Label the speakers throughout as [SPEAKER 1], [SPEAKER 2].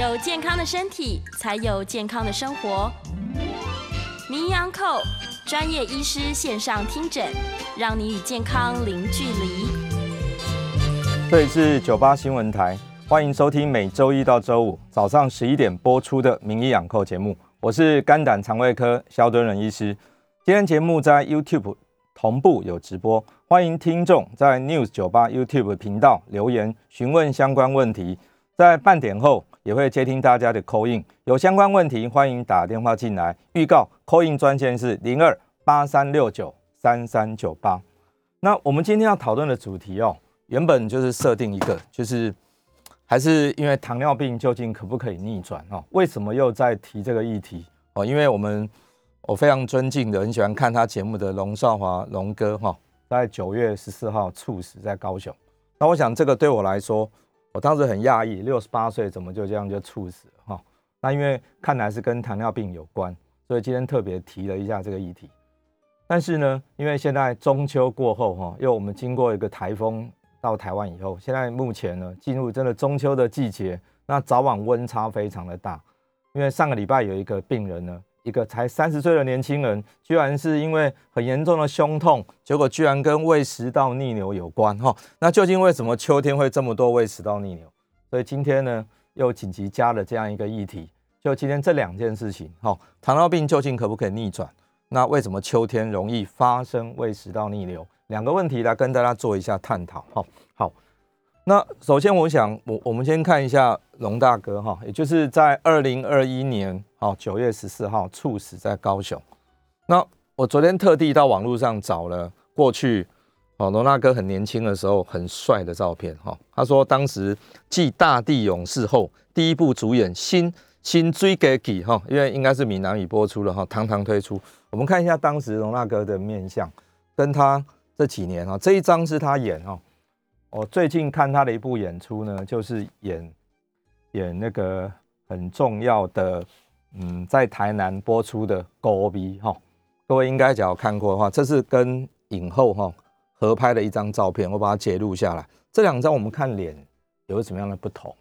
[SPEAKER 1] 有健康的身体，才有健康的生活。名医安扣专业医师线上听诊，让你与健康零距离。
[SPEAKER 2] 这里是九八新闻台，欢迎收听每周一到周五早上十一点播出的名医养扣节目。我是肝胆肠胃科肖敦仁医师。今天节目在 YouTube 同步有直播，欢迎听众在 News 九八 YouTube 频道留言询问相关问题。在半点后也会接听大家的 call in，有相关问题欢迎打电话进来。预告 call in 专线是零二八三六九三三九八。那我们今天要讨论的主题哦，原本就是设定一个，就是还是因为糖尿病究竟可不可以逆转哦？为什么又在提这个议题哦？因为我们我非常尊敬的、很喜欢看他节目的龙少华龙哥哈，在九月十四号猝死在高雄。那我想这个对我来说。我当时很讶异，六十八岁怎么就这样就猝死了哈？那因为看来是跟糖尿病有关，所以今天特别提了一下这个议题。但是呢，因为现在中秋过后哈，因为我们经过一个台风到台湾以后，现在目前呢进入真的中秋的季节，那早晚温差非常的大。因为上个礼拜有一个病人呢。一个才三十岁的年轻人，居然是因为很严重的胸痛，结果居然跟胃食道逆流有关哈。那究竟为什么秋天会这么多胃食道逆流？所以今天呢，又紧急加了这样一个议题。就今天这两件事情，哈，糖尿病究竟可不可以逆转？那为什么秋天容易发生胃食道逆流？两个问题来跟大家做一下探讨。哈，好。那首先，我想我我们先看一下龙大哥哈，也就是在二零二一年哦九月十四号猝死在高雄。那我昨天特地到网络上找了过去哦龙大哥很年轻的时候很帅的照片哈。他说当时继《大地勇士》后第一部主演新新追给给哈，因为应该是闽南语播出了哈，堂堂推出。我们看一下当时龙大哥的面相，跟他这几年哈，这一张是他演哈。我最近看他的一部演出呢，就是演演那个很重要的，嗯，在台南播出的《狗逼》哈，各位应该只要看过的话，这是跟影后哈合拍的一张照片，我把它截录下来。这两张我们看脸有什么样的不同？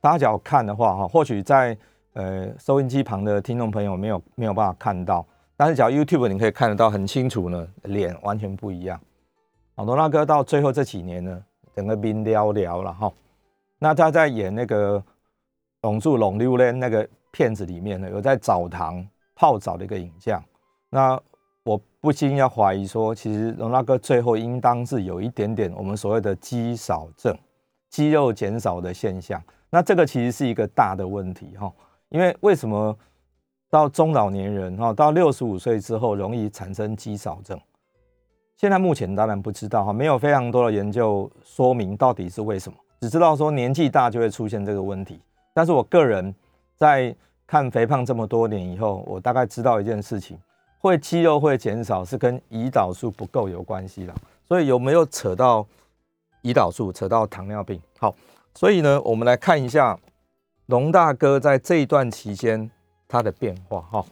[SPEAKER 2] 大家只要看的话哈，或许在呃收音机旁的听众朋友没有没有办法看到，但是只要 YouTube 你可以看得到很清楚呢，脸完全不一样。好，罗纳哥到最后这几年呢，整个冰寥寥了哈。那他在演那个《龙住龙溜嘞》那个片子里面呢，有在澡堂泡澡的一个影像。那我不禁要怀疑说，其实龙大哥最后应当是有一点点我们所谓的肌少症，肌肉减少的现象。那这个其实是一个大的问题哈。因为为什么到中老年人哈，到六十五岁之后容易产生肌少症？现在目前当然不知道哈，没有非常多的研究说明到底是为什么，只知道说年纪大就会出现这个问题。但是我个人在看肥胖这么多年以后，我大概知道一件事情，会肌肉会减少是跟胰岛素不够有关系的。所以有没有扯到胰岛素，扯到糖尿病？好，所以呢，我们来看一下龙大哥在这一段期间他的变化哈。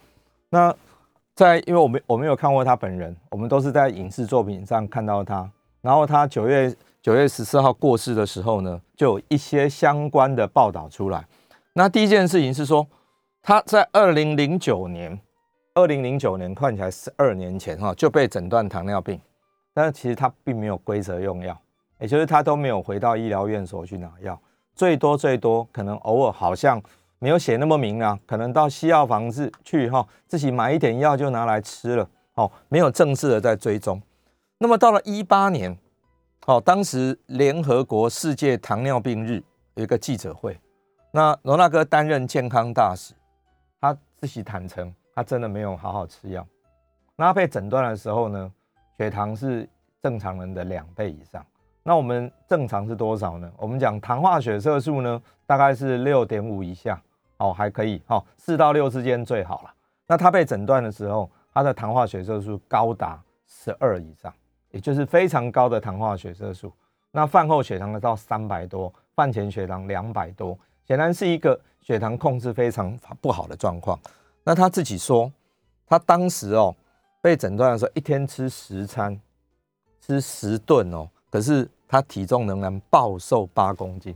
[SPEAKER 2] 那在，因为我没我没有看过他本人，我们都是在影视作品上看到他。然后他九月九月十四号过世的时候呢，就有一些相关的报道出来。那第一件事情是说，他在二零零九年，二零零九年看起来十二年前哈就被诊断糖尿病，但是其实他并没有规则用药，也就是他都没有回到医疗院所去拿药，最多最多可能偶尔好像。没有写那么明啊，可能到西药房子去哈，自己买一点药就拿来吃了，哦，没有正式的在追踪。那么到了一八年，哦，当时联合国世界糖尿病日有一个记者会，那罗纳哥担任健康大使，他自己坦诚，他真的没有好好吃药。那被诊断的时候呢，血糖是正常人的两倍以上。那我们正常是多少呢？我们讲糖化血色素呢，大概是六点五以下。哦，还可以，哦，四到六之间最好了。那他被诊断的时候，他的糖化血色素高达十二以上，也就是非常高的糖化血色素。那饭后血糖呢到三百多，饭前血糖两百多，显然是一个血糖控制非常不好的状况。那他自己说，他当时哦被诊断的时候，一天吃十餐，吃十顿哦，可是他体重仍然暴瘦八公斤，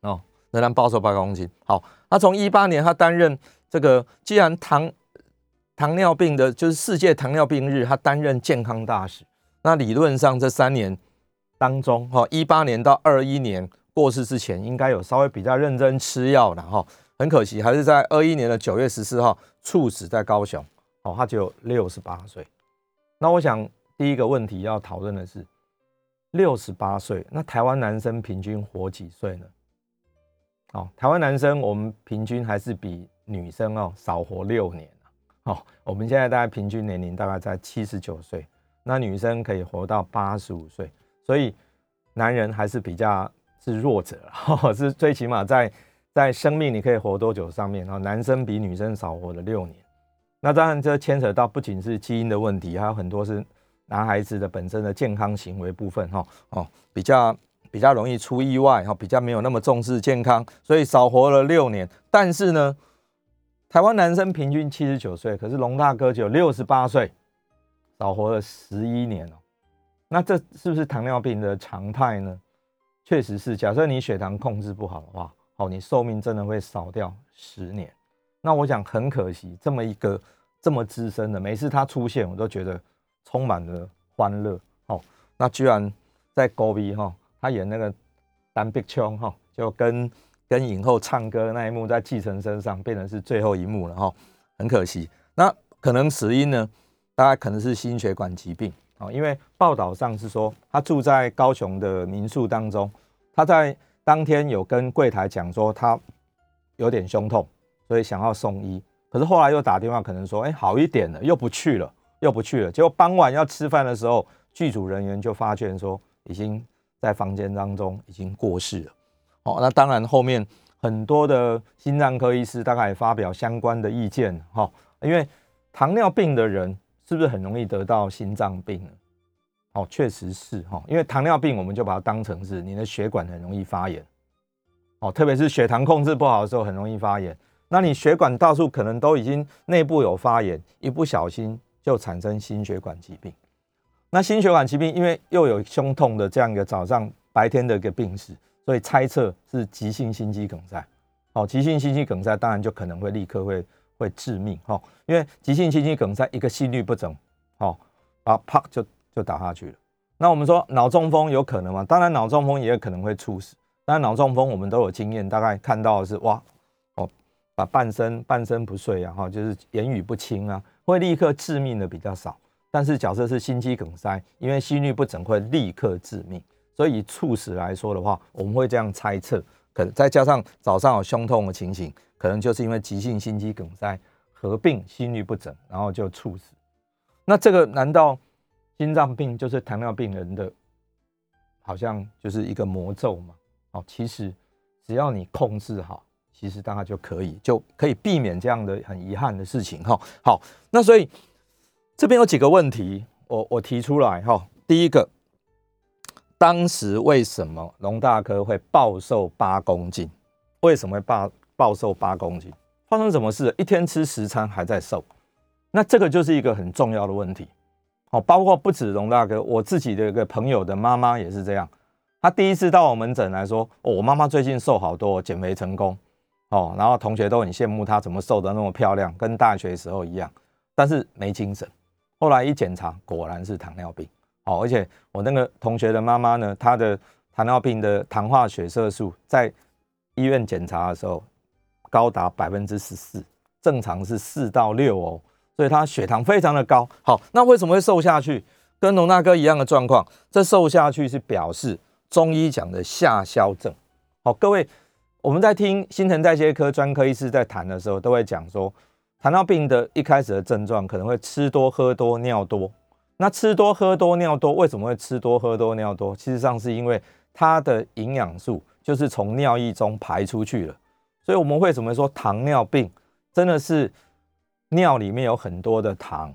[SPEAKER 2] 哦。仍然暴瘦八公斤。好，他从一八年他担任这个，既然糖糖尿病的，就是世界糖尿病日，他担任健康大使。那理论上这三年当中，哈，一八年到二一年过世之前，应该有稍微比较认真吃药的哈。很可惜，还是在二一年的九月十四号猝死在高雄。哦，他只有六十八岁。那我想第一个问题要讨论的是，六十八岁，那台湾男生平均活几岁呢？哦，台湾男生我们平均还是比女生哦少活六年哦，我们现在大概平均年龄大概在七十九岁，那女生可以活到八十五岁，所以男人还是比较是弱者，是最起码在在生命你可以活多久上面，哦，男生比女生少活了六年。那当然，这牵扯到不仅是基因的问题，还有很多是男孩子的本身的健康行为部分，哈哦，比较比较容易出意外，哈，比较没有那么重视健康，所以少活了六年。但是呢，台湾男生平均七十九岁，可是龙大哥只有六十八岁，少活了十一年哦。那这是不是糖尿病的常态呢？确实是。假设你血糖控制不好的话，哦，你寿命真的会少掉十年。那我想很可惜，这么一个这么资深的，每次他出现，我都觉得充满了欢乐。哦，那居然在高 B 哈，他演那个单臂枪哈，就跟跟影后唱歌那一幕，在继承身上变成是最后一幕了哈，很可惜。那可能死因呢，大概可能是心血管疾病啊，因为报道上是说他住在高雄的民宿当中，他在当天有跟柜台讲说他有点胸痛。所以想要送医，可是后来又打电话，可能说，哎，好一点了，又不去了，又不去了。结果傍晚要吃饭的时候，剧组人员就发现说，已经在房间当中已经过世了。哦，那当然后面很多的心脏科医师大概也发表相关的意见，哈，因为糖尿病的人是不是很容易得到心脏病呢？哦，确实是哈，因为糖尿病我们就把它当成是你的血管很容易发炎，哦，特别是血糖控制不好的时候，很容易发炎。那你血管到处可能都已经内部有发炎，一不小心就产生心血管疾病。那心血管疾病因为又有胸痛的这样一个早上白天的一个病史，所以猜测是急性心肌梗塞。哦，急性心肌梗塞当然就可能会立刻会会致命。哈，因为急性心肌梗塞一个心律不整，哦，啊啪就就倒下去了。那我们说脑中风有可能吗？当然脑中风也有可能会猝死。但脑中风我们都有经验，大概看到是哇。把半身半身不遂啊，哈，就是言语不清啊，会立刻致命的比较少。但是假设是心肌梗塞，因为心律不整会立刻致命，所以猝死来说的话，我们会这样猜测，可能再加上早上有胸痛的情形，可能就是因为急性心肌梗塞合并心律不整，然后就猝死。那这个难道心脏病就是糖尿病人的，好像就是一个魔咒吗？哦，其实只要你控制好。其实大概就可以，就可以避免这样的很遗憾的事情哈。好，那所以这边有几个问题，我我提出来哈。第一个，当时为什么龙大哥会暴瘦八公斤？为什么会暴暴瘦八公斤？发生什么事？一天吃十餐还在瘦？那这个就是一个很重要的问题。哦，包括不止龙大哥，我自己的一个朋友的妈妈也是这样。他第一次到我门诊来说，哦，我妈妈最近瘦好多，减肥成功。哦，然后同学都很羡慕她怎么瘦的那么漂亮，跟大学时候一样，但是没精神。后来一检查，果然是糖尿病。哦，而且我那个同学的妈妈呢，她的糖尿病的糖化血色素在医院检查的时候高达百分之十四，正常是四到六哦，所以她血糖非常的高。好，那为什么会瘦下去？跟龙大哥一样的状况，这瘦下去是表示中医讲的下消症。好，各位。我们在听新陈代谢科专科医师在谈的时候，都会讲说，糖尿病的一开始的症状可能会吃多喝多尿多。那吃多喝多尿多，为什么会吃多喝多尿多？其实上是因为它的营养素就是从尿液中排出去了。所以我们为什么说糖尿病真的是尿里面有很多的糖？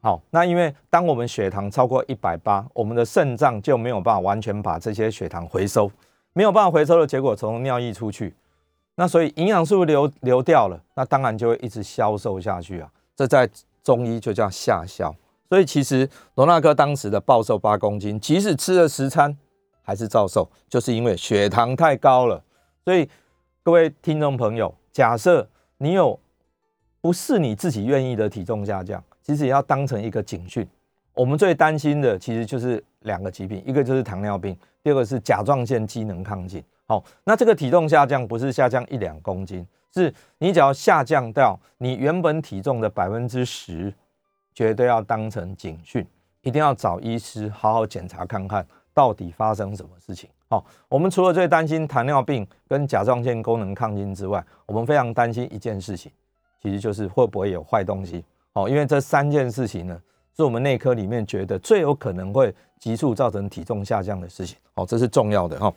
[SPEAKER 2] 好，那因为当我们血糖超过一百八，我们的肾脏就没有办法完全把这些血糖回收。没有办法回收的结果，从尿液出去，那所以营养素流流掉了，那当然就会一直消瘦下去啊。这在中医就叫下消。所以其实罗纳哥当时的暴瘦八公斤，即使吃了十餐还是照瘦，就是因为血糖太高了。所以各位听众朋友，假设你有不是你自己愿意的体重下降，其实也要当成一个警讯。我们最担心的其实就是两个疾病，一个就是糖尿病，第二个是甲状腺机能亢进。好，那这个体重下降不是下降一两公斤，是你只要下降到你原本体重的百分之十，绝对要当成警讯，一定要找医师好好检查看看到底发生什么事情。好，我们除了最担心糖尿病跟甲状腺功能亢进之外，我们非常担心一件事情，其实就是会不会有坏东西。好，因为这三件事情呢，是我们内科里面觉得最有可能会急速造成体重下降的事情。好，这是重要的哈。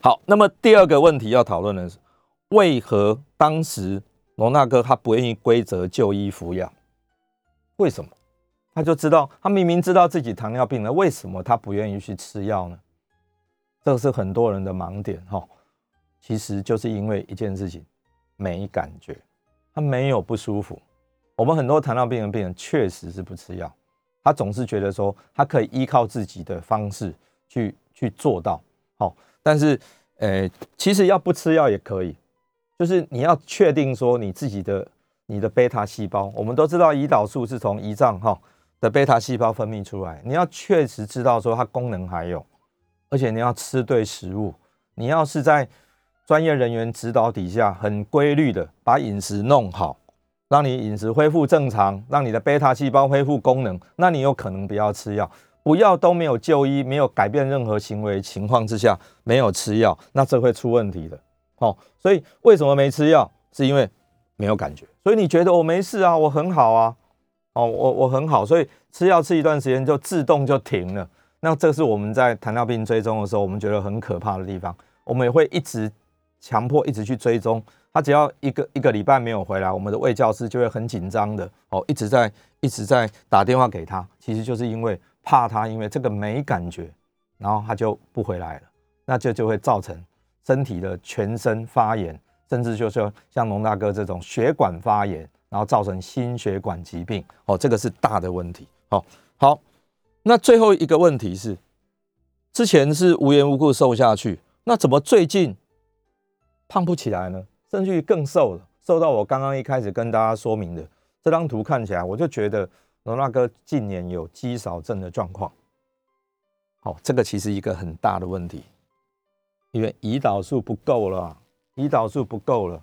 [SPEAKER 2] 好，那么第二个问题要讨论的是，为何当时罗纳哥他不愿意规则就医服药？为什么？他就知道，他明明知道自己糖尿病了，为什么他不愿意去吃药呢？这是很多人的盲点哈。其实就是因为一件事情，没感觉，他没有不舒服。我们很多糖尿病的病人确实是不吃药，他总是觉得说他可以依靠自己的方式去去做到好。但是，呃，其实要不吃药也可以，就是你要确定说你自己的你的贝塔细胞，我们都知道胰岛素是从胰脏哈的贝塔细胞分泌出来，你要确实知道说它功能还有，而且你要吃对食物，你要是在专业人员指导底下，很规律的把饮食弄好，让你饮食恢复正常，让你的贝塔细胞恢复功能，那你有可能不要吃药。不要都没有就医，没有改变任何行为情况之下，没有吃药，那这会出问题的。好，所以为什么没吃药？是因为没有感觉。所以你觉得我没事啊，我很好啊，哦，我我很好，所以吃药吃一段时间就自动就停了。那这是我们在糖尿病追踪的时候，我们觉得很可怕的地方。我们也会一直强迫一直去追踪他，只要一个一个礼拜没有回来，我们的卫教师就会很紧张的哦，一直在一直在打电话给他。其实就是因为。怕他因为这个没感觉，然后他就不回来了，那就就会造成身体的全身发炎，甚至就是像龙大哥这种血管发炎，然后造成心血管疾病哦，这个是大的问题。好，好，那最后一个问题是，之前是无缘无故瘦下去，那怎么最近胖不起来呢？甚至于更瘦了，瘦到我刚刚一开始跟大家说明的这张图看起来，我就觉得。龙大哥近年有肌少症的状况，好，这个其实一个很大的问题，因为胰岛素不够了，胰岛素不够了。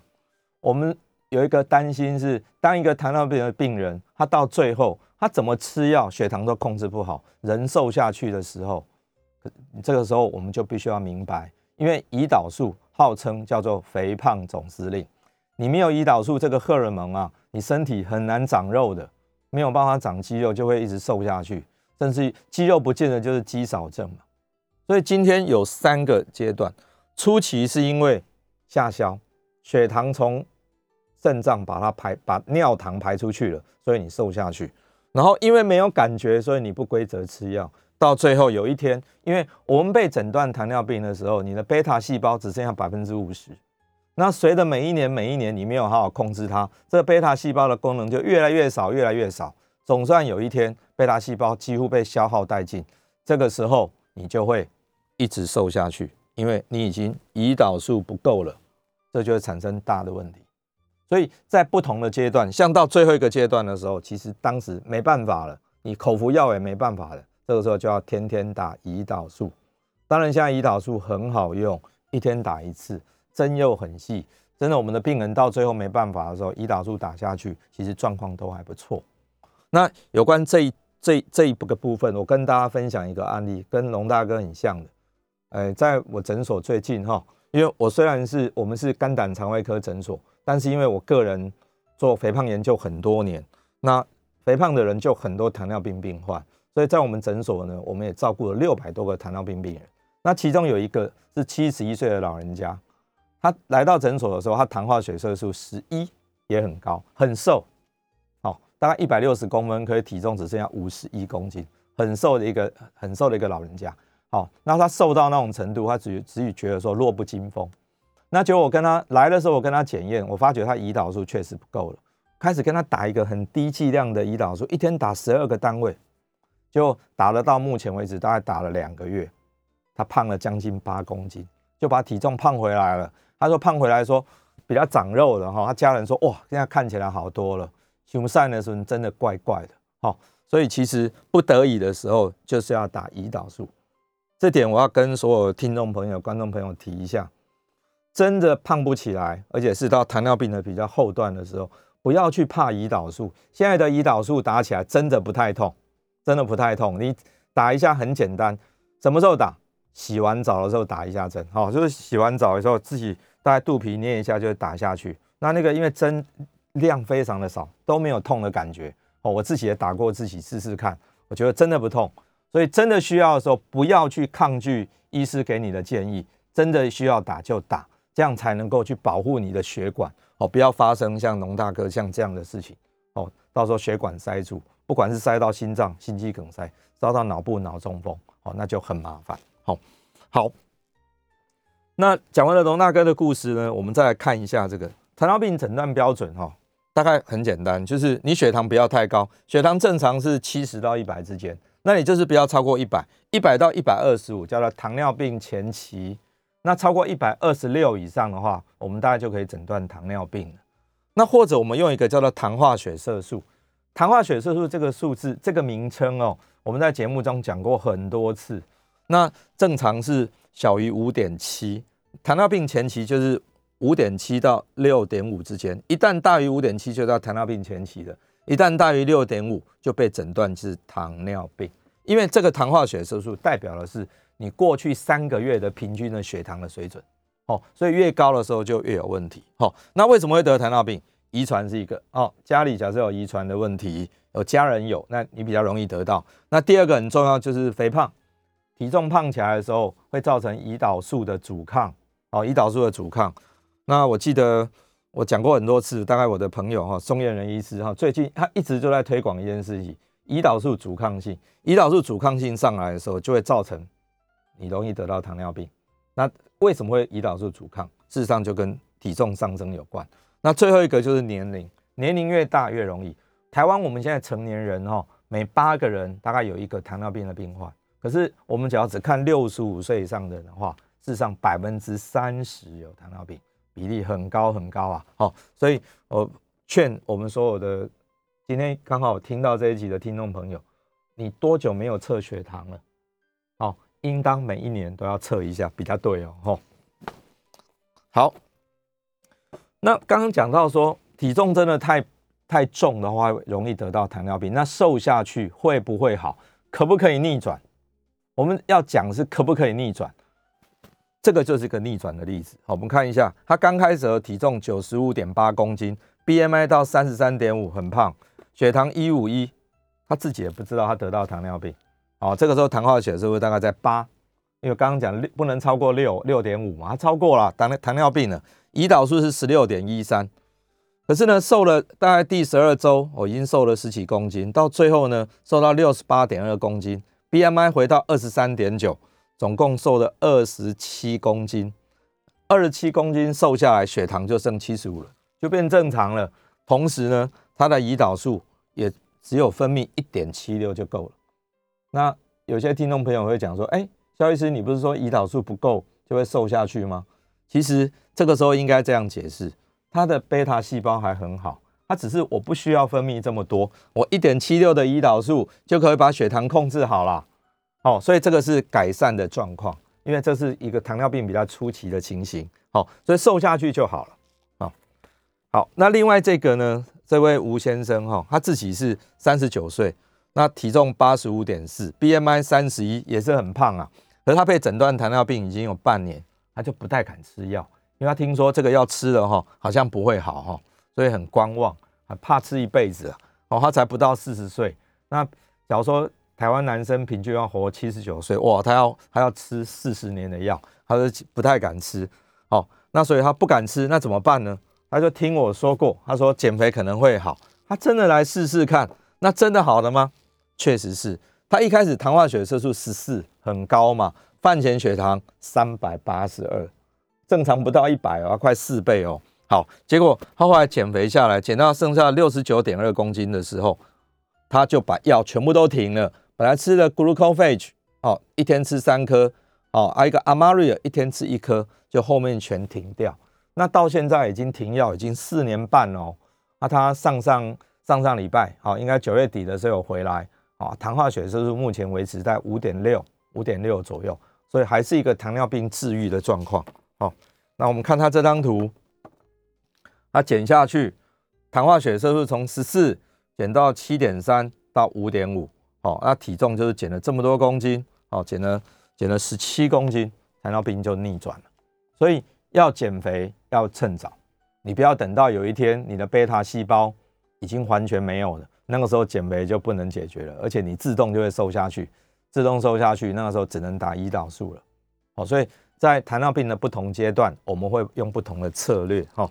[SPEAKER 2] 我们有一个担心是，当一个糖尿病的病人，他到最后他怎么吃药，血糖都控制不好，人瘦下去的时候，这个时候我们就必须要明白，因为胰岛素号称叫做肥胖总司令，你没有胰岛素这个荷尔蒙啊，你身体很难长肉的。没有办法长肌肉，就会一直瘦下去，甚至肌肉不见得就是肌少症嘛。所以今天有三个阶段：初期是因为下消，血糖从肾脏把它排，把尿糖排出去了，所以你瘦下去。然后因为没有感觉，所以你不规则吃药，到最后有一天，因为我们被诊断糖尿病的时候，你的贝塔细胞只剩下百分之五十。那随着每一年每一年你没有好好控制它，这个贝塔细胞的功能就越来越少，越来越少。总算有一天，贝塔细胞几乎被消耗殆尽，这个时候你就会一直瘦下去，因为你已经胰岛素不够了，这就会产生大的问题。所以在不同的阶段，像到最后一个阶段的时候，其实当时没办法了，你口服药也没办法了，这个时候就要天天打胰岛素。当然，现在胰岛素很好用，一天打一次。针又很细，真的，我们的病人到最后没办法的时候，胰岛素打下去，其实状况都还不错。那有关这一这这一个部分，我跟大家分享一个案例，跟龙大哥很像的。呃，在我诊所最近哈，因为我虽然是我们是肝胆肠胃科诊所，但是因为我个人做肥胖研究很多年，那肥胖的人就很多糖尿病病患，所以在我们诊所呢，我们也照顾了六百多个糖尿病病人。那其中有一个是七十一岁的老人家。他来到诊所的时候，他糖化血色素十一也很高，很瘦，好，大概一百六十公分，可以体重只剩下五十一公斤，很瘦的一个很瘦的一个老人家。好，那他瘦到那种程度，他只只觉得说弱不禁风。那结果我跟他来的时候，我跟他检验，我发觉他胰岛素确实不够了，开始跟他打一个很低剂量的胰岛素，一天打十二个单位，就打了到目前为止大概打了两个月，他胖了将近八公斤，就把体重胖回来了。他说胖回来说比较长肉了哈，他家人说哇，现在看起来好多了。熊善的时候真的怪怪的，好，所以其实不得已的时候就是要打胰岛素。这点我要跟所有听众朋友、观众朋友提一下，真的胖不起来，而且是到糖尿病的比较后段的时候，不要去怕胰岛素。现在的胰岛素打起来真的不太痛，真的不太痛。你打一下很简单，什么时候打？洗完澡的时候打一下针，好，就是洗完澡的时候自己大概肚皮捏一下就打下去。那那个因为针量非常的少，都没有痛的感觉。哦，我自己也打过，自己试试看，我觉得真的不痛。所以真的需要的时候，不要去抗拒医师给你的建议，真的需要打就打，这样才能够去保护你的血管哦，不要发生像农大哥像这样的事情哦，到时候血管塞住，不管是塞到心脏、心肌梗塞，烧到脑部、脑中风哦，那就很麻烦。好，好，那讲完了农大哥的故事呢，我们再来看一下这个糖尿病诊断标准哈，大概很简单，就是你血糖不要太高，血糖正常是七十到一百之间。那你就是不要超过一百，一百到一百二十五叫做糖尿病前期。那超过一百二十六以上的话，我们大概就可以诊断糖尿病了。那或者我们用一个叫做糖化血色素，糖化血色素这个数字这个名称哦，我们在节目中讲过很多次。那正常是小于五点七，糖尿病前期就是五点七到六点五之间，一旦大于五点七，就到糖尿病前期的。一旦大于六点五，就被诊断是糖尿病，因为这个糖化血色素代表的是你过去三个月的平均的血糖的水准，哦，所以越高的时候就越有问题，哦，那为什么会得糖尿病？遗传是一个，哦，家里假设有遗传的问题，有家人有，那你比较容易得到。那第二个很重要就是肥胖，体重胖起来的时候会造成胰岛素的阻抗，哦，胰岛素的阻抗。那我记得。我讲过很多次，大概我的朋友哈，松叶人医师哈，最近他一直就在推广一件事情：胰岛素阻抗性。胰岛素阻抗性上来的时候，就会造成你容易得到糖尿病。那为什么会胰岛素阻抗？事实上就跟体重上升有关。那最后一个就是年龄，年龄越大越容易。台湾我们现在成年人哈，每八个人大概有一个糖尿病的病患。可是我们只要只看六十五岁以上的人的话，事实上百分之三十有糖尿病。比例很高很高啊！好，所以我劝我们所有的今天刚好听到这一集的听众朋友，你多久没有测血糖了？好，应当每一年都要测一下，比较对哦。吼，好，那刚刚讲到说体重真的太太重的话，容易得到糖尿病。那瘦下去会不会好？可不可以逆转？我们要讲是可不可以逆转？这个就是一个逆转的例子。好，我们看一下，他刚开始的体重九十五点八公斤，BMI 到三十三点五，很胖，血糖一五一，他自己也不知道他得到糖尿病。哦，这个时候糖化血是不是大概在八？因为刚刚讲六不能超过六六点五嘛，他超过了糖糖尿病了。胰岛素是十六点一三，可是呢，瘦了大概第十二周，我已经瘦了十几公斤，到最后呢，瘦到六十八点二公斤，BMI 回到二十三点九。总共瘦了二十七公斤，二十七公斤瘦下来，血糖就剩七十五了，就变正常了。同时呢，他的胰岛素也只有分泌一点七六就够了。那有些听众朋友会讲说：“哎，肖医师，你不是说胰岛素不够就会瘦下去吗？”其实这个时候应该这样解释：他的贝塔细胞还很好，他只是我不需要分泌这么多，我一点七六的胰岛素就可以把血糖控制好了。哦，所以这个是改善的状况，因为这是一个糖尿病比较初期的情形。好，所以瘦下去就好了。好，好，那另外这个呢，这位吴先生哈，他自己是三十九岁，那体重八十五点四，BMI 三十一，也是很胖啊。可是他被诊断糖尿病已经有半年，他就不太敢吃药，因为他听说这个药吃了哈，好像不会好哈，所以很观望，很怕吃一辈子啊。哦，他才不到四十岁，那假如说。台湾男生平均要活七十九岁，哇，他要他要吃四十年的药，他说不太敢吃，哦，那所以他不敢吃，那怎么办呢？他就听我说过，他说减肥可能会好，他真的来试试看，那真的好了吗？确实是，他一开始糖化血色素十四很高嘛，饭前血糖三百八十二，正常不到一百哦，快四倍哦，好，结果他后来减肥下来，减到剩下六十九点二公斤的时候，他就把药全部都停了。本来吃的 glucophage 哦，一天吃三颗哦，还有一个 amaria 一天吃一颗，就后面全停掉。那到现在已经停药已经四年半哦。那他上上上上礼拜，好，应该九月底的时候回来，啊，糖化血色素目前维持在五点六五点六左右，所以还是一个糖尿病治愈的状况。好，那我们看他这张图，他减下去，糖化血色素从十四减到七点三到五点五，好，那体重就是减了这么多公斤，哦，减了减了十七公斤，糖尿病就逆转了。所以要减肥要趁早。你不要等到有一天你的贝塔细胞已经完全没有了，那个时候减肥就不能解决了，而且你自动就会瘦下去，自动瘦下去，那个时候只能打胰岛素了。好，所以在糖尿病的不同阶段，我们会用不同的策略。哈，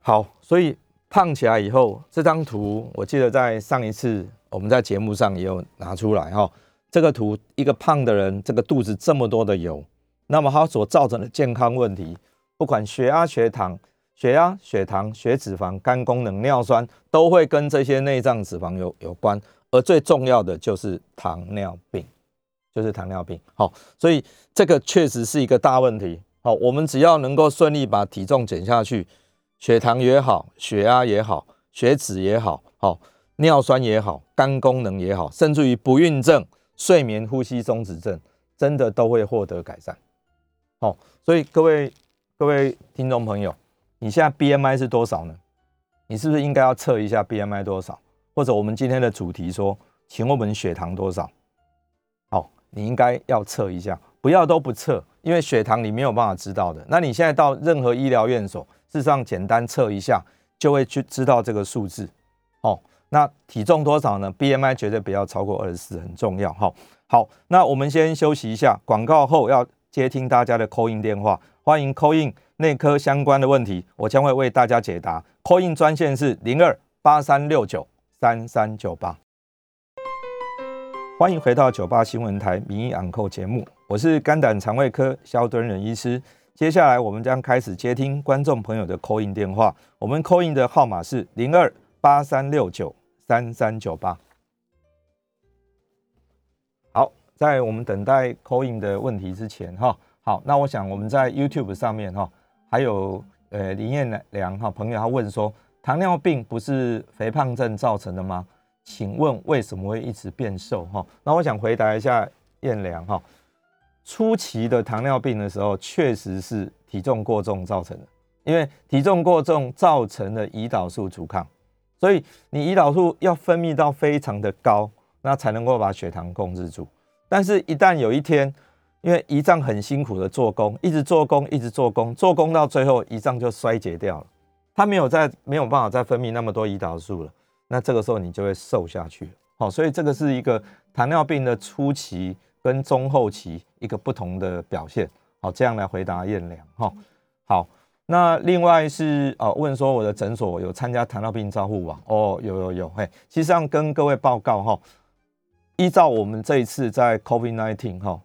[SPEAKER 2] 好，所以胖起来以后，这张图我记得在上一次我们在节目上也有拿出来。哈，这个图一个胖的人，这个肚子这么多的油，那么它所造成的健康问题。不管血压、血糖、血压、血糖、血脂肪、肝功能、尿酸，都会跟这些内脏脂肪有有关。而最重要的就是糖尿病，就是糖尿病。好，所以这个确实是一个大问题。好，我们只要能够顺利把体重减下去，血糖也好，血压也好，血脂也好，好尿酸也好，肝功能也好，甚至于不孕症、睡眠呼吸中止症，真的都会获得改善。好，所以各位。各位听众朋友，你现在 BMI 是多少呢？你是不是应该要测一下 BMI 多少？或者我们今天的主题说，请问我们血糖多少？好，你应该要测一下，不要都不测，因为血糖你没有办法知道的。那你现在到任何医疗院所，事实上简单测一下就会去知道这个数字。哦，那体重多少呢？BMI 绝对不要超过二十四，很重要。好，好，那我们先休息一下，广告后要接听大家的 call in 电话。欢迎 call in 内科相关的问题，我将会为大家解答。call in 专线是零二八三六九三三九八。欢迎回到九八新闻台民意昂扣节目，我是肝胆肠胃科肖敦仁医师。接下来我们将开始接听观众朋友的 call in 电话，我们 call in 的号码是零二八三六九三三九八。好，在我们等待 call in 的问题之前，哈。好，那我想我们在 YouTube 上面哈，还有呃林彦良哈朋友他问说，糖尿病不是肥胖症造成的吗？请问为什么会一直变瘦哈？那我想回答一下彦良哈，初期的糖尿病的时候确实是体重过重造成的，因为体重过重造成了胰岛素阻抗，所以你胰岛素要分泌到非常的高，那才能够把血糖控制住。但是，一旦有一天因为胰脏很辛苦的做工，一直做工，一直做工，做工到最后，胰脏就衰竭掉了，它没有再没有办法再分泌那么多胰岛素了，那这个时候你就会瘦下去。好，所以这个是一个糖尿病的初期跟中后期一个不同的表现。好，这样来回答燕良。哈，好，那另外是哦，问说我的诊所有参加糖尿病照护网？哦，有有有，嘿，其实上跟各位报告哈，依照我们这一次在 COVID-19 哈。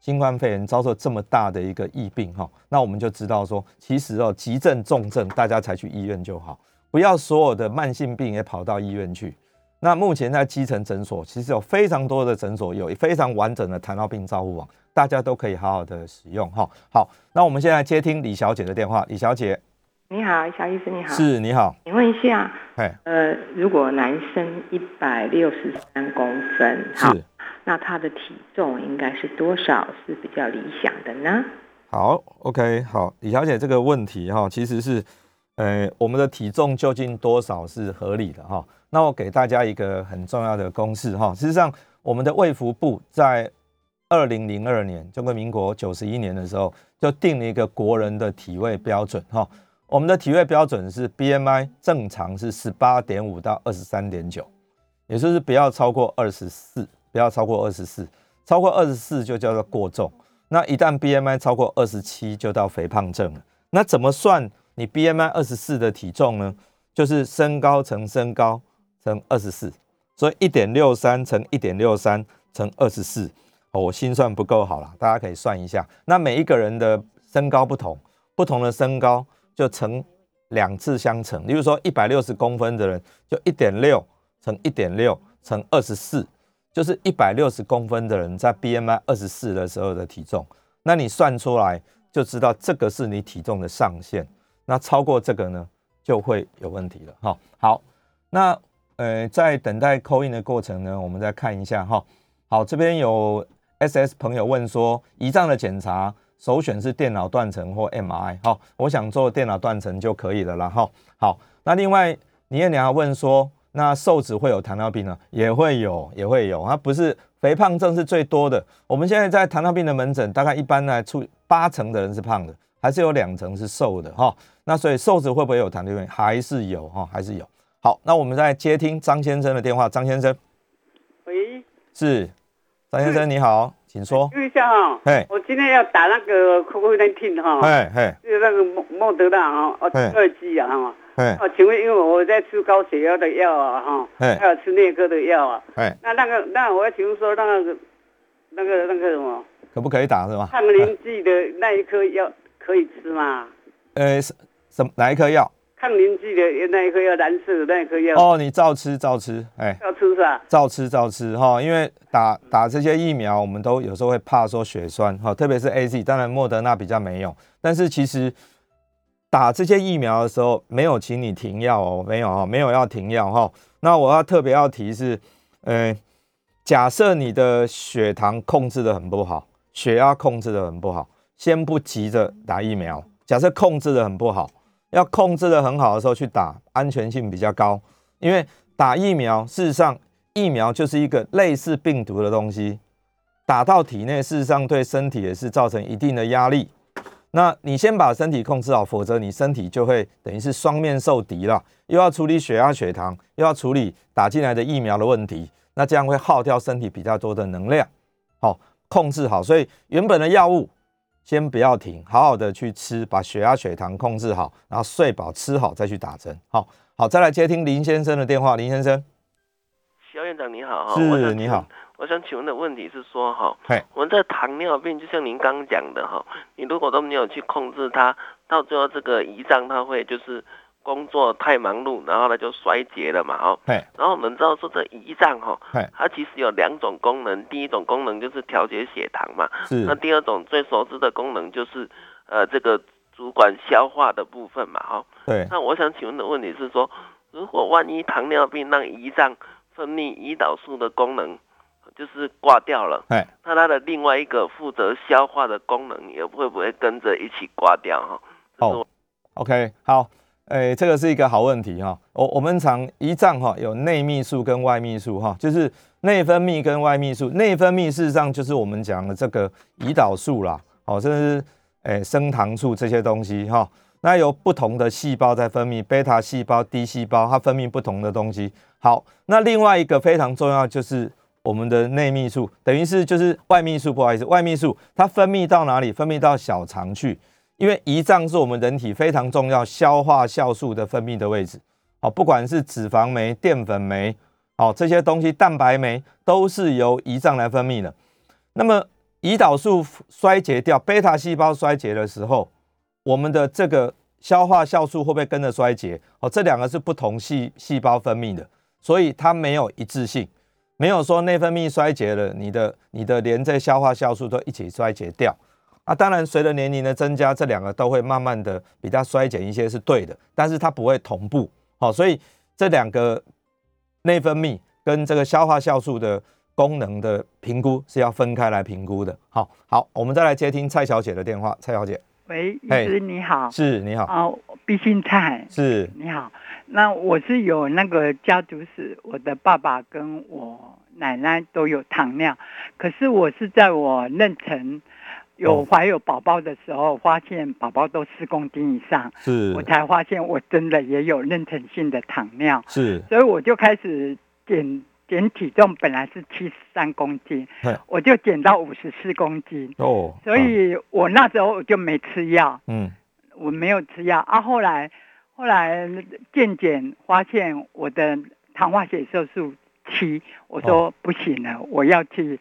[SPEAKER 2] 新冠肺炎遭受这么大的一个疫病哈，那我们就知道说，其实哦，急症重症大家才去医院就好，不要所有的慢性病也跑到医院去。那目前在基层诊所，其实有非常多的诊所有非常完整的糖尿病照护网，大家都可以好好的使用哈。好，那我们现在接听李小姐的电话，李小姐，
[SPEAKER 3] 你好，小医生你好，
[SPEAKER 2] 是你好，
[SPEAKER 3] 请问一下，哎，呃，如果男生一百六十三公分，
[SPEAKER 2] 是。
[SPEAKER 3] 那他的体重应该是多少是比较理想的呢？
[SPEAKER 2] 好，OK，好，李小姐这个问题哈，其实是，呃，我们的体重究竟多少是合理的哈？那我给大家一个很重要的公式哈，事实上，我们的卫福部在二零零二年，中国民国九十一年的时候，就定了一个国人的体位标准哈。我们的体位标准是 BMI 正常是十八点五到二十三点九，也就是不要超过二十四。不要超过二十四，超过二十四就叫做过重。那一旦 BMI 超过二十七，就到肥胖症了。那怎么算你 BMI 二十四的体重呢？就是身高乘身高乘二十四，所以一点六三乘一点六三乘二十四。哦，我心算不够好了，大家可以算一下。那每一个人的身高不同，不同的身高就乘两次相乘。例如说一百六十公分的人，就一点六乘一点六乘二十四。就是一百六十公分的人在 BMI 二十四的时候的体重，那你算出来就知道这个是你体重的上限。那超过这个呢，就会有问题了。哈，好，那呃，在等待扣印的过程呢，我们再看一下哈。好，这边有 SS 朋友问说，胰脏的检查首选是电脑断层或 MRI。好，我想做电脑断层就可以了啦。哈，好，那另外倪彦良问说，那瘦子会有糖尿病呢？也会有，也会有。它不是肥胖症是最多的。我们现在在糖尿病的门诊，大概一般呢，出八成的人是胖的，还是有两成是瘦的。哈，那所以瘦子会不会有糖尿病？还是有哈，还是有。好，那我们再接听张先生的电话。张先生，
[SPEAKER 4] 喂，
[SPEAKER 2] 是。张先生你好，请说。
[SPEAKER 4] 问一下哈，
[SPEAKER 2] 哎，
[SPEAKER 4] 我今天要打那个 COVID-19 哈，
[SPEAKER 2] 嘿嘿，
[SPEAKER 4] 就是那个莫莫德纳哈，哦，二剂啊哈，
[SPEAKER 2] 哎，
[SPEAKER 4] 哦，请问因为我在吃高血压的药啊哈，
[SPEAKER 2] 嘿，
[SPEAKER 4] 还有吃内科的药啊，
[SPEAKER 2] 哎，
[SPEAKER 4] 那那个那我要请问说那个那个那个什么，
[SPEAKER 2] 可不可以打是吗？
[SPEAKER 4] 抗凝剂的那一颗药可以吃吗？
[SPEAKER 2] 呃，什什哪一颗药？
[SPEAKER 4] 抗凝剂的那一颗药，蓝色的那一颗药。
[SPEAKER 2] 哦，你照吃照吃，哎，
[SPEAKER 4] 照吃是吧？
[SPEAKER 2] 照吃照吃哈，因为打打这些疫苗，我们都有时候会怕说血栓哈，特别是 A Z，当然莫德纳比较没有，但是其实打这些疫苗的时候没有请你停药哦，没有哈，没有要停药哈。那我要特别要提是，呃，假设你的血糖控制的很不好，血压控制的很不好，先不急着打疫苗。假设控制的很不好。要控制的很好的时候去打，安全性比较高。因为打疫苗，事实上疫苗就是一个类似病毒的东西，打到体内，事实上对身体也是造成一定的压力。那你先把身体控制好，否则你身体就会等于是双面受敌了，又要处理血压、血糖，又要处理打进来的疫苗的问题，那这样会耗掉身体比较多的能量。好，控制好，所以原本的药物。先不要停，好好的去吃，把血压、血糖控制好，然后睡饱、吃好再去打针。好，好，再来接听林先生的电话。林先生，
[SPEAKER 5] 肖院长你好，
[SPEAKER 2] 是你好，
[SPEAKER 5] 我想请问的问题是说哈，我们这糖尿病，就像您刚刚讲的哈，你如果都没有去控制它，到最后这个胰脏它会就是。工作太忙碌，然后呢就衰竭了嘛，哦，然后我们知道说这胰脏哈，它其实有两种功能，第一种功能就是调节血糖嘛，
[SPEAKER 2] 是，
[SPEAKER 5] 那第二种最熟知的功能就是呃这个主管消化的部分嘛，哈，
[SPEAKER 2] 对，
[SPEAKER 5] 那我想请问的问题是说，如果万一糖尿病让胰脏分泌胰岛素的功能就是挂掉了，
[SPEAKER 2] 哎，
[SPEAKER 5] 那它的另外一个负责消化的功能也会不会跟着一起挂掉哈？
[SPEAKER 2] 哦，OK，好。哎，这个是一个好问题哈。我我们常胰脏哈有内泌素跟外泌素哈，就是内分泌跟外泌素。内分泌事实上就是我们讲的这个胰岛素啦，哦，甚至哎升糖素这些东西哈。那有不同的细胞在分泌，贝塔细胞、D 细胞，它分泌不同的东西。好，那另外一个非常重要就是我们的内泌素，等于是就是外泌素，不好意思，外泌素它分泌到哪里？分泌到小肠去。因为胰脏是我们人体非常重要消化酵素的分泌的位置，好，不管是脂肪酶、淀粉酶，好这些东西，蛋白酶都是由胰脏来分泌的。那么胰岛素衰竭掉，贝塔细胞衰竭的时候，我们的这个消化酵素会不会跟着衰竭？哦，这两个是不同细细胞分泌的，所以它没有一致性，没有说内分泌衰竭了，你的你的连这消化酵素都一起衰竭掉。啊，当然，随着年龄的增加，这两个都会慢慢的比较衰减一些，是对的。但是它不会同步，好，所以这两个内分泌跟这个消化酵素的功能的评估是要分开来评估的。好，好，我们再来接听蔡小姐的电话。蔡小姐，
[SPEAKER 6] 喂，医师你好，
[SPEAKER 2] 是你好，
[SPEAKER 6] 哦，毕姓蔡，
[SPEAKER 2] 是
[SPEAKER 6] 你好。那我是有那个家族史，我的爸爸跟我奶奶都有糖尿，可是我是在我妊娠。有怀有宝宝的时候，发现宝宝都四公斤以上，
[SPEAKER 2] 是。
[SPEAKER 6] 我才发现我真的也有妊娠性的糖尿，
[SPEAKER 2] 是，
[SPEAKER 6] 所以我就开始减减体重，本来是七十三公斤，我就减到五十四公斤。
[SPEAKER 2] 哦，
[SPEAKER 6] 所以我那时候我就没吃药，
[SPEAKER 2] 嗯，
[SPEAKER 6] 我没有吃药。啊，后来后来渐渐发现我的糖化血色素七，我说不行了，我要去。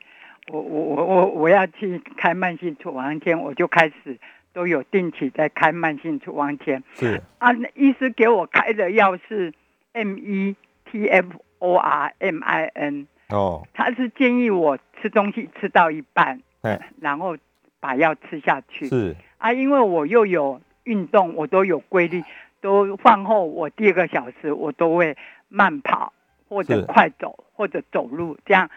[SPEAKER 6] 我我我我我要去开慢性处方签，我就开始都有定期在开慢性处方签。
[SPEAKER 2] 是
[SPEAKER 6] 啊，医师给我开的药是 M E T F O R M I N。
[SPEAKER 2] 哦。
[SPEAKER 6] 他是建议我吃东西吃到一半，
[SPEAKER 2] 对，
[SPEAKER 6] 然后把药吃下去。
[SPEAKER 2] 是
[SPEAKER 6] 啊，因为我又有运动，我都有规律，都饭后我第二个小时我都会慢跑或者快走或者走路，这样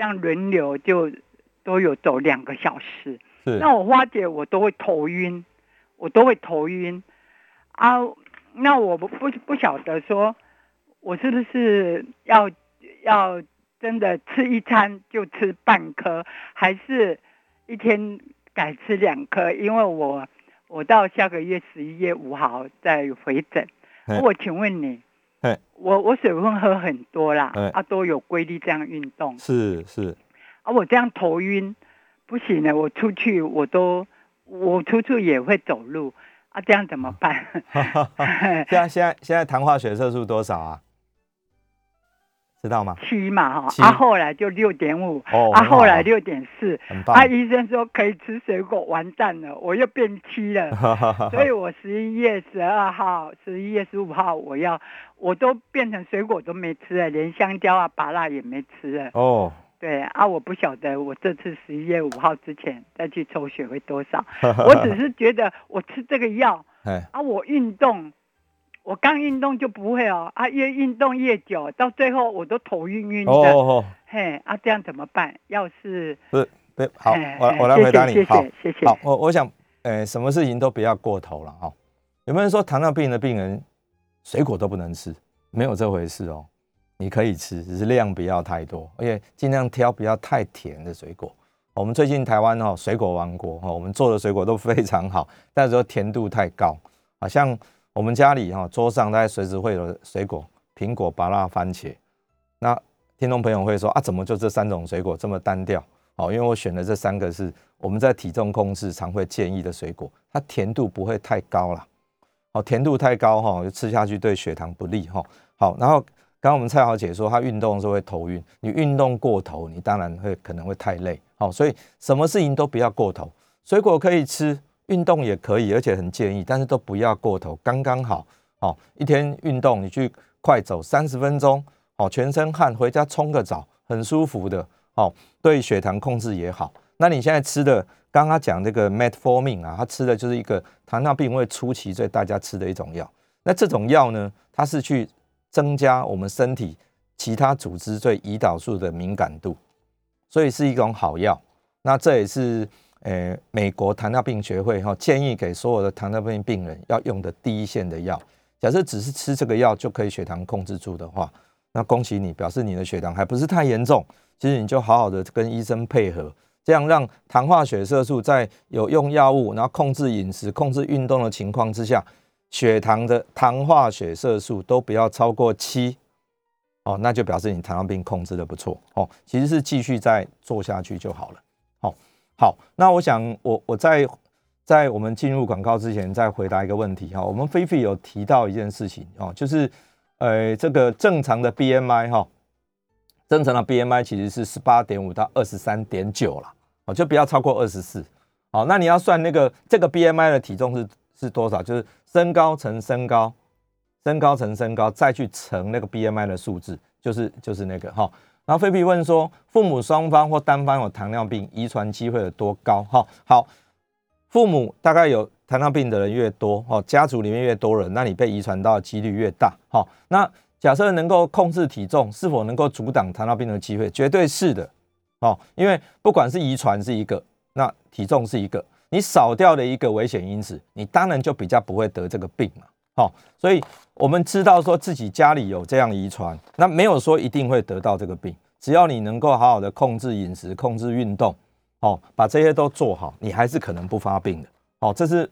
[SPEAKER 6] 这样轮流就都有走两个小时。
[SPEAKER 2] 是
[SPEAKER 6] 那我花姐我都会头晕，我都会头晕啊。那我不不不晓得说，我是不是要要真的吃一餐就吃半颗，还是一天改吃两颗？因为我我到下个月十一月五号再回诊。我请问你，我我水分喝很多啦，啊都有规律这样运动。
[SPEAKER 2] 是是，
[SPEAKER 6] 啊我这样头晕不行了，我出去我都我出去也会走路。啊，这样怎么办？
[SPEAKER 2] 现在现在现在糖化血色素多少啊？知道吗？
[SPEAKER 6] 七嘛哈，啊后来就六点五，
[SPEAKER 2] 哦，
[SPEAKER 6] 啊后来六点四，啊医生说可以吃水果，完蛋了，我又变七了。所以我十一月十二号、十一月十五号我要，我都变成水果都没吃了，连香蕉啊、芭辣也没吃了。
[SPEAKER 2] 哦。
[SPEAKER 6] 对啊，我不晓得我这次十一月五号之前再去抽血会多少。我只是觉得我吃这个药，啊，我运动，我刚运动就不会哦，啊，越运动越久，到最后我都头晕晕的。哦嘿，啊，这样怎么办？要是
[SPEAKER 2] 不是不好，我我来回答你。
[SPEAKER 6] 谢谢谢谢。
[SPEAKER 2] 好，我我想，呃，什么事情都不要过头了哈。有没有人说糖尿病的病人水果都不能吃？没有这回事哦。你可以吃，只是量不要太多，而且尽量挑不要太甜的水果。我们最近台湾哈水果王国哈，我们做的水果都非常好，但是说甜度太高，好像我们家里哈桌上大概随时会有水果，苹果、芭乐、番茄。那听众朋友会说啊，怎么就这三种水果这么单调？哦，因为我选的这三个是我们在体重控制常会建议的水果，它甜度不会太高了。哦，甜度太高哈，就吃下去对血糖不利哈。好，然后。刚刚我们蔡小姐说，她运动的时候会头晕。你运动过头，你当然会可能会太累。好，所以什么事情都不要过头。水果可以吃，运动也可以，而且很建议，但是都不要过头，刚刚好。好，一天运动，你去快走三十分钟，好，全身汗，回家冲个澡，很舒服的。好，对血糖控制也好。那你现在吃的，刚刚讲这个 Metformin 啊，它吃的就是一个糖尿病会初期最大家吃的一种药。那这种药呢，它是去增加我们身体其他组织对胰岛素的敏感度，所以是一种好药。那这也是诶美国糖尿病学会哈建议给所有的糖尿病病人要用的第一线的药。假设只是吃这个药就可以血糖控制住的话，那恭喜你，表示你的血糖还不是太严重。其实你就好好的跟医生配合，这样让糖化血色素在有用药物，然后控制饮食、控制运动的情况之下。血糖的糖化血色素都不要超过七哦，那就表示你糖尿病控制的不错哦。其实是继续再做下去就好了。好，那我想我我在在我们进入广告之前再回答一个问题哈。我们菲菲有提到一件事情哦，就是呃这个正常的 BMI 哈，正常的 BMI 其实是十八点五到二十三点九了哦，就不要超过二十四。好，那你要算那个这个 BMI 的体重是。是多少？就是身高乘身高，身高乘身高，再去乘那个 BMI 的数字，就是就是那个哈。然后菲比问说，父母双方或单方有糖尿病，遗传机会有多高？哈，好，父母大概有糖尿病的人越多，哈，家族里面越多人，那你被遗传到的几率越大，哈。那假设能够控制体重，是否能够阻挡糖尿病的机会？绝对是的，哦，因为不管是遗传是一个，那体重是一个。你少掉了一个危险因子，你当然就比较不会得这个病嘛。好，所以我们知道说自己家里有这样遗传，那没有说一定会得到这个病。只要你能够好好的控制饮食、控制运动，哦，把这些都做好，你还是可能不发病的。哦，这是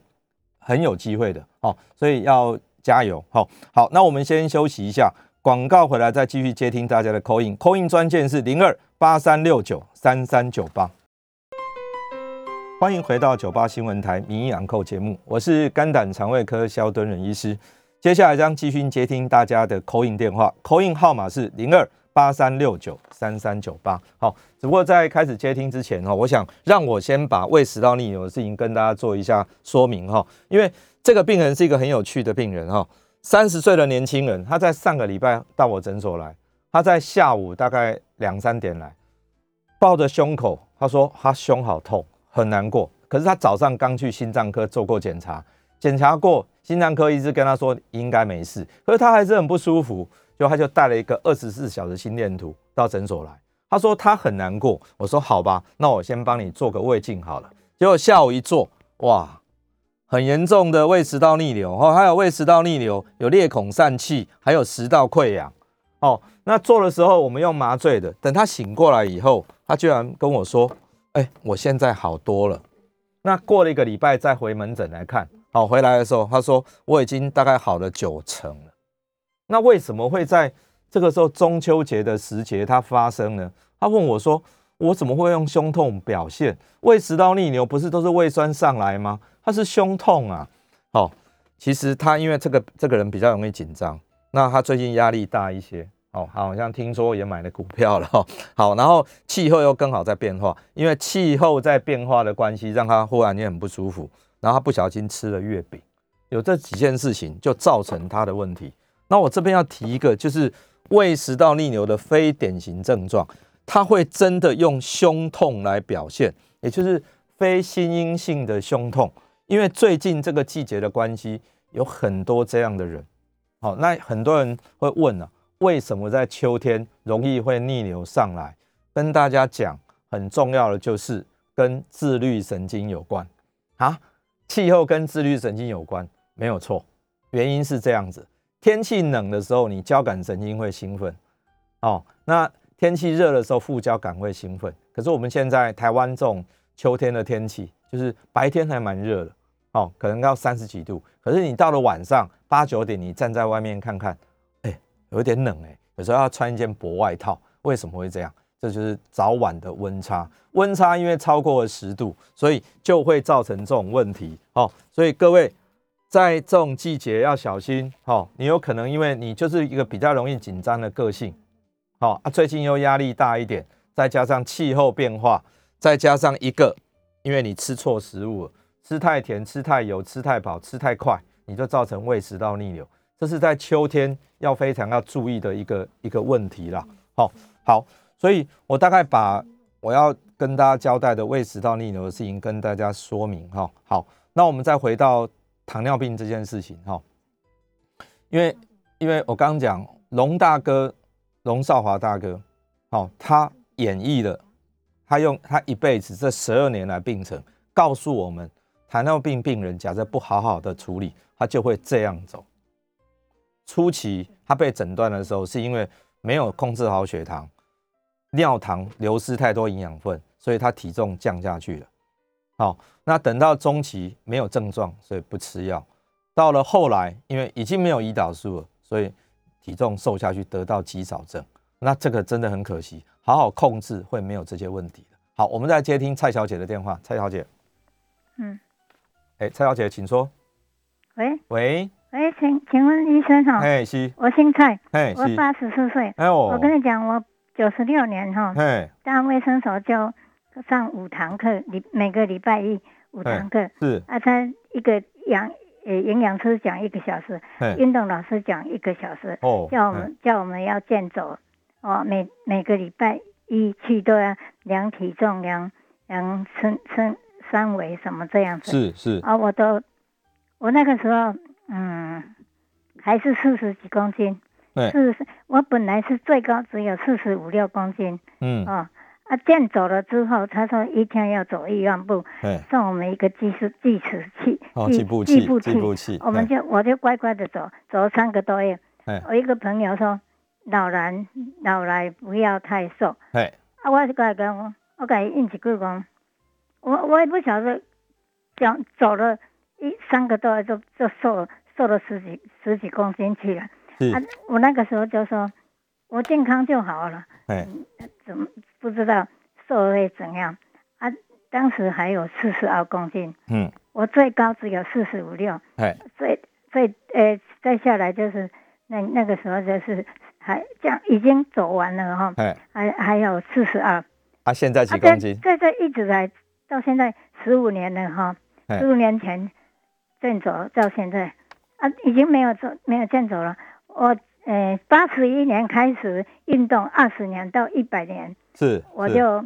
[SPEAKER 2] 很有机会的。哦，所以要加油。好，好，那我们先休息一下，广告回来再继续接听大家的 call in，call in 专线是零二八三六九三三九八。欢迎回到九八新闻台名医养扣节目，我是肝胆肠胃科肖敦仁医师。接下来将继续接听大家的口音电话，口音号码是零二八三六九三三九八。好，只不过在开始接听之前哈，我想让我先把胃食道逆流的事情跟大家做一下说明哈，因为这个病人是一个很有趣的病人哈，三十岁的年轻人，他在上个礼拜到我诊所来，他在下午大概两三点来，抱着胸口，他说他胸好痛。很难过，可是他早上刚去心脏科做过检查，检查过，心脏科医师跟他说应该没事，可是他还是很不舒服，就他就带了一个二十四小时心电图到诊所来。他说他很难过，我说好吧，那我先帮你做个胃镜好了。结果下午一做，哇，很严重的胃食道逆流哦，还有胃食道逆流，有裂孔疝气，还有食道溃疡哦。那做的时候我们用麻醉的，等他醒过来以后，他居然跟我说：“哎，我现在好多了。”那过了一个礼拜再回门诊来看，好回来的时候，他说我已经大概好了九成了。那为什么会在？这个时候中秋节的时节，它发生呢。他问我说：“我怎么会用胸痛表现？胃食道逆流不是都是胃酸上来吗？他是胸痛啊。”哦，其实他因为这个这个人比较容易紧张，那他最近压力大一些。哦，好像听说也买了股票了哈。好，然后气候又更好在变化，因为气候在变化的关系，让他忽然间很不舒服。然后他不小心吃了月饼，有这几件事情就造成他的问题。那我这边要提一个，就是。胃食道逆流的非典型症状，它会真的用胸痛来表现，也就是非心因性的胸痛。因为最近这个季节的关系，有很多这样的人。好，那很多人会问啊，为什么在秋天容易会逆流上来？跟大家讲，很重要的就是跟自律神经有关啊。气候跟自律神经有关，没有错。原因是这样子。天气冷的时候，你交感神经会兴奋，哦，那天气热的时候，副交感会兴奋。可是我们现在台湾这种秋天的天气，就是白天还蛮热的，哦，可能要三十几度。可是你到了晚上八九点，你站在外面看看，有点冷哎，有时候要穿一件薄外套。为什么会这样？这就是早晚的温差，温差因为超过了十度，所以就会造成这种问题。哦，所以各位。在这种季节要小心，好，你有可能因为你就是一个比较容易紧张的个性，好啊，最近又压力大一点，再加上气候变化，再加上一个，因为你吃错食物了，吃太甜、吃太油、吃太饱、吃太快，你就造成胃食道逆流，这是在秋天要非常要注意的一个一个问题啦。好，好，所以我大概把我要跟大家交代的胃食道逆流的事情跟大家说明哈。好，那我们再回到。糖尿病这件事情，哈，因为因为我刚刚讲龙大哥，龙少华大哥，好，他演绎了，他用他一辈子这十二年来病程，告诉我们，糖尿病病人假设不好好的处理，他就会这样走。初期他被诊断的时候，是因为没有控制好血糖，尿糖流失太多营养分，所以他体重降下去了。好，那等到中期没有症状，所以不吃药。到了后来，因为已经没有胰岛素了，所以体重瘦下去，得到肌少症。那这个真的很可惜，好好控制会没有这些问题的。好，我们再接听蔡小姐的电话。蔡小姐，
[SPEAKER 7] 嗯，
[SPEAKER 2] 哎，蔡小姐，请说。
[SPEAKER 7] 喂
[SPEAKER 2] 喂
[SPEAKER 7] 喂，请请问医生哈？
[SPEAKER 2] 哎，是。
[SPEAKER 7] 我姓蔡，
[SPEAKER 2] 哎，
[SPEAKER 7] 我八十四岁。哎呦，我跟你讲，我九十六年哈，哎，当卫生所就。上五堂课，礼每个礼拜一五堂课，
[SPEAKER 2] 是
[SPEAKER 7] 啊，他一个养呃营养师讲一个小时，运动老师讲一个小时，哦，叫我们叫我们要健走，哦，每每个礼拜一去都要量体重、量量身身三围什么这样子，
[SPEAKER 2] 是是
[SPEAKER 7] 啊，我都我那个时候嗯还是四十几公斤，四十我本来是最高只有四十五六公斤，嗯。啊。啊，健走了之后，他说一天要走一万步，送我们一个计时计时器，
[SPEAKER 2] 计步器，计步器，
[SPEAKER 7] 我们就我就乖乖的走，走了三个多月。我一个朋友说，老人老来不要太瘦。啊，我就跟他讲，我跟他应一句讲，我我也不晓得，讲走了一三个多月就就瘦瘦了十几十几公斤去了。啊，我那个时候就说，我健康就好了。哎，怎么？不知道瘦会怎样。啊？当时还有四十二公斤，嗯，我最高只有四十五六，哎，最最呃再下来就是那那个时候就是还这样已经走完了哈，哎，还还有四十二，
[SPEAKER 2] 啊，现在几公斤？
[SPEAKER 7] 在在一直在到现在十五年了哈，十五年前正走到现在啊，已经没有走没有健走了。我呃八十一年开始运动，二十年到一百年。
[SPEAKER 2] 是，
[SPEAKER 7] 我就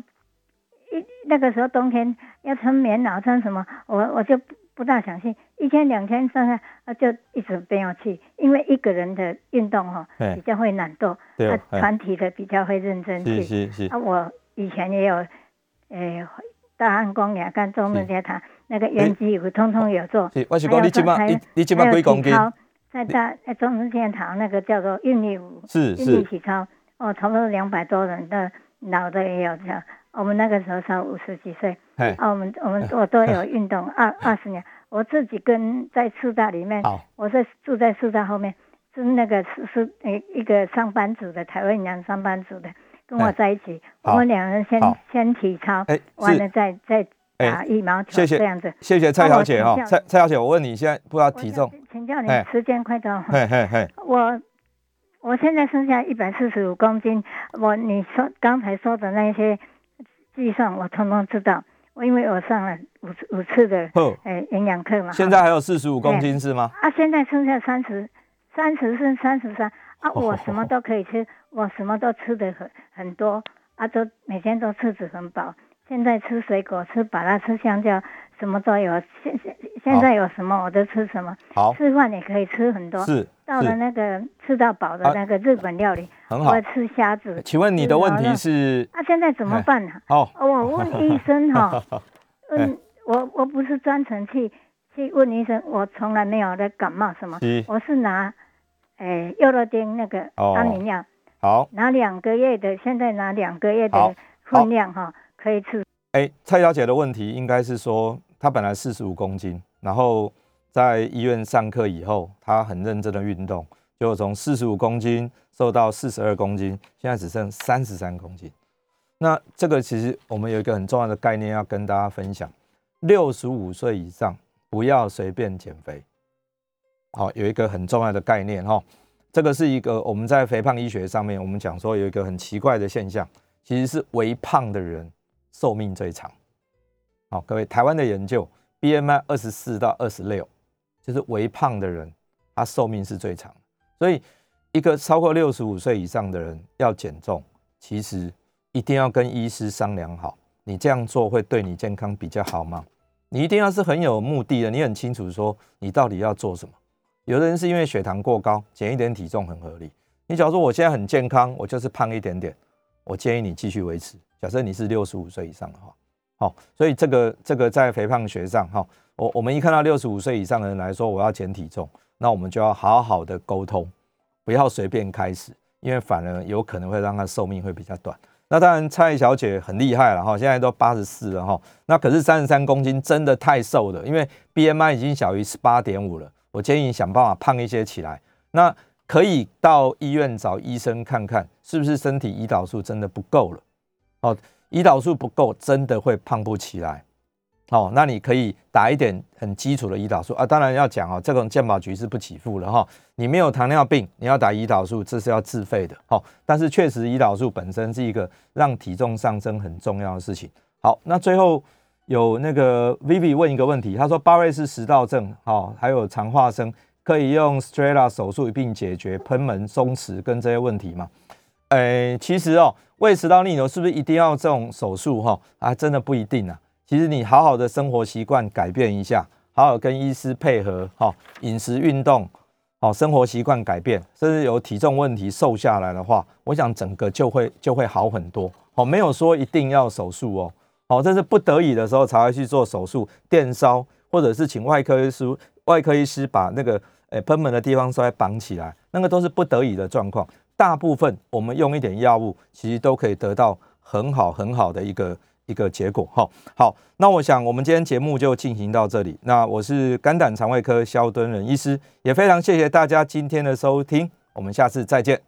[SPEAKER 7] 一那个时候冬天要穿棉袄穿什么，我我就不大相信，一天两天三天啊就一直不要去，因为一个人的运动哈比较会懒惰，
[SPEAKER 2] 啊
[SPEAKER 7] 团体的比较会认真去。
[SPEAKER 2] 是是是。
[SPEAKER 7] 啊，我以前也有，诶，大安公园跟中正街堂那个原肌舞通通有做。
[SPEAKER 2] 是，我是讲你今麦你你今麦几公斤？
[SPEAKER 7] 在大在中正街堂那个叫做韵律舞，
[SPEAKER 2] 是
[SPEAKER 7] 是。韵律体操，哦，差不多两百多人的，老的也有这样。我们那个时候才五十几岁，啊，我们我们我都有运动 二二十年。我自己跟在四大里面，我在住在四大后面，是那个是是诶一个上班族的台湾人上班族的，跟我在一起，我们两人先先体操，完了再再打羽毛球，这样子。
[SPEAKER 2] 谢谢蔡小姐哈，蔡蔡小姐，我问你现在不知道体重？
[SPEAKER 7] 请教你，时间快到。嘿嘿嘿，我我现在剩下一百四十五公斤，我你说刚才说的那些。计算我通通知道，我因为我上了五五次的诶营养课嘛。
[SPEAKER 2] 现在还有四十五公斤是吗？
[SPEAKER 7] 啊，现在剩下三十，三十是三十三啊，我什么都可以吃，我什么都吃的很很多啊，都每天都吃的很饱。现在吃水果，吃把它吃香蕉，什么都有。现现现在有什么我都吃什么。
[SPEAKER 2] 好，
[SPEAKER 7] 吃饭也可以吃很多。
[SPEAKER 2] 是。
[SPEAKER 7] 到了那个吃到饱的那个日本料理，
[SPEAKER 2] 很好。
[SPEAKER 7] 吃虾子。
[SPEAKER 2] 请问你的问题是？
[SPEAKER 7] 啊，现在怎么办呢？
[SPEAKER 2] 好，
[SPEAKER 7] 我问医生哈。嗯，我我不是专程去去问医生，我从来没有在感冒什么。我是拿诶优乐丁那个安眠药。
[SPEAKER 2] 好。
[SPEAKER 7] 拿两个月的，现在拿两个月的分量哈。可以吃。
[SPEAKER 2] 哎，蔡小姐的问题应该是说，她本来四十五公斤，然后在医院上课以后，她很认真的运动，就从四十五公斤瘦到四十二公斤，现在只剩三十三公斤。那这个其实我们有一个很重要的概念要跟大家分享：六十五岁以上不要随便减肥。好，有一个很重要的概念哈，这个是一个我们在肥胖医学上面，我们讲说有一个很奇怪的现象，其实是微胖的人。寿命最长，好，各位，台湾的研究，BMI 二十四到二十六，就是微胖的人，他寿命是最长。所以，一个超过六十五岁以上的人要减重，其实一定要跟医师商量好，你这样做会对你健康比较好吗？你一定要是很有目的的，你很清楚说你到底要做什么。有的人是因为血糖过高，减一点体重很合理。你假如说我现在很健康，我就是胖一点点，我建议你继续维持。假设你是六十五岁以上的话，好，所以这个这个在肥胖学上，哈，我我们一看到六十五岁以上的人来说，我要减体重，那我们就要好好的沟通，不要随便开始，因为反而有可能会让他寿命会比较短。那当然，蔡小姐很厉害了哈，现在都八十四了哈，那可是三十三公斤真的太瘦了，因为 BMI 已经小于十八点五了，我建议你想办法胖一些起来。那可以到医院找医生看看，是不是身体胰岛素真的不够了。哦，胰岛素不够，真的会胖不起来。哦，那你可以打一点很基础的胰岛素啊。当然要讲哦，这种健保局是不起付的哈。你没有糖尿病，你要打胰岛素，这是要自费的。好，但是确实胰岛素本身是一个让体重上升很重要的事情。好，那最后有那个 Vivi 问一个问题，他说巴瑞氏食道症，哦，还有肠化生，可以用 Strela 手术一并解决喷门松弛跟这些问题吗？诶，其实哦。胃食道逆流是不是一定要这种手术哈？啊，真的不一定啊。其实你好好的生活习惯改变一下，好好跟医师配合哈，饮食运动，好生活习惯改变，甚至有体重问题瘦下来的话，我想整个就会就会好很多。哦，没有说一定要手术哦。好，这是不得已的时候才会去做手术，电烧或者是请外科医师外科医师把那个诶喷门的地方稍微绑起来，那个都是不得已的状况。大部分我们用一点药物，其实都可以得到很好很好的一个一个结果。哈，好，那我想我们今天节目就进行到这里。那我是肝胆肠胃科肖敦仁医师，也非常谢谢大家今天的收听，我们下次再见。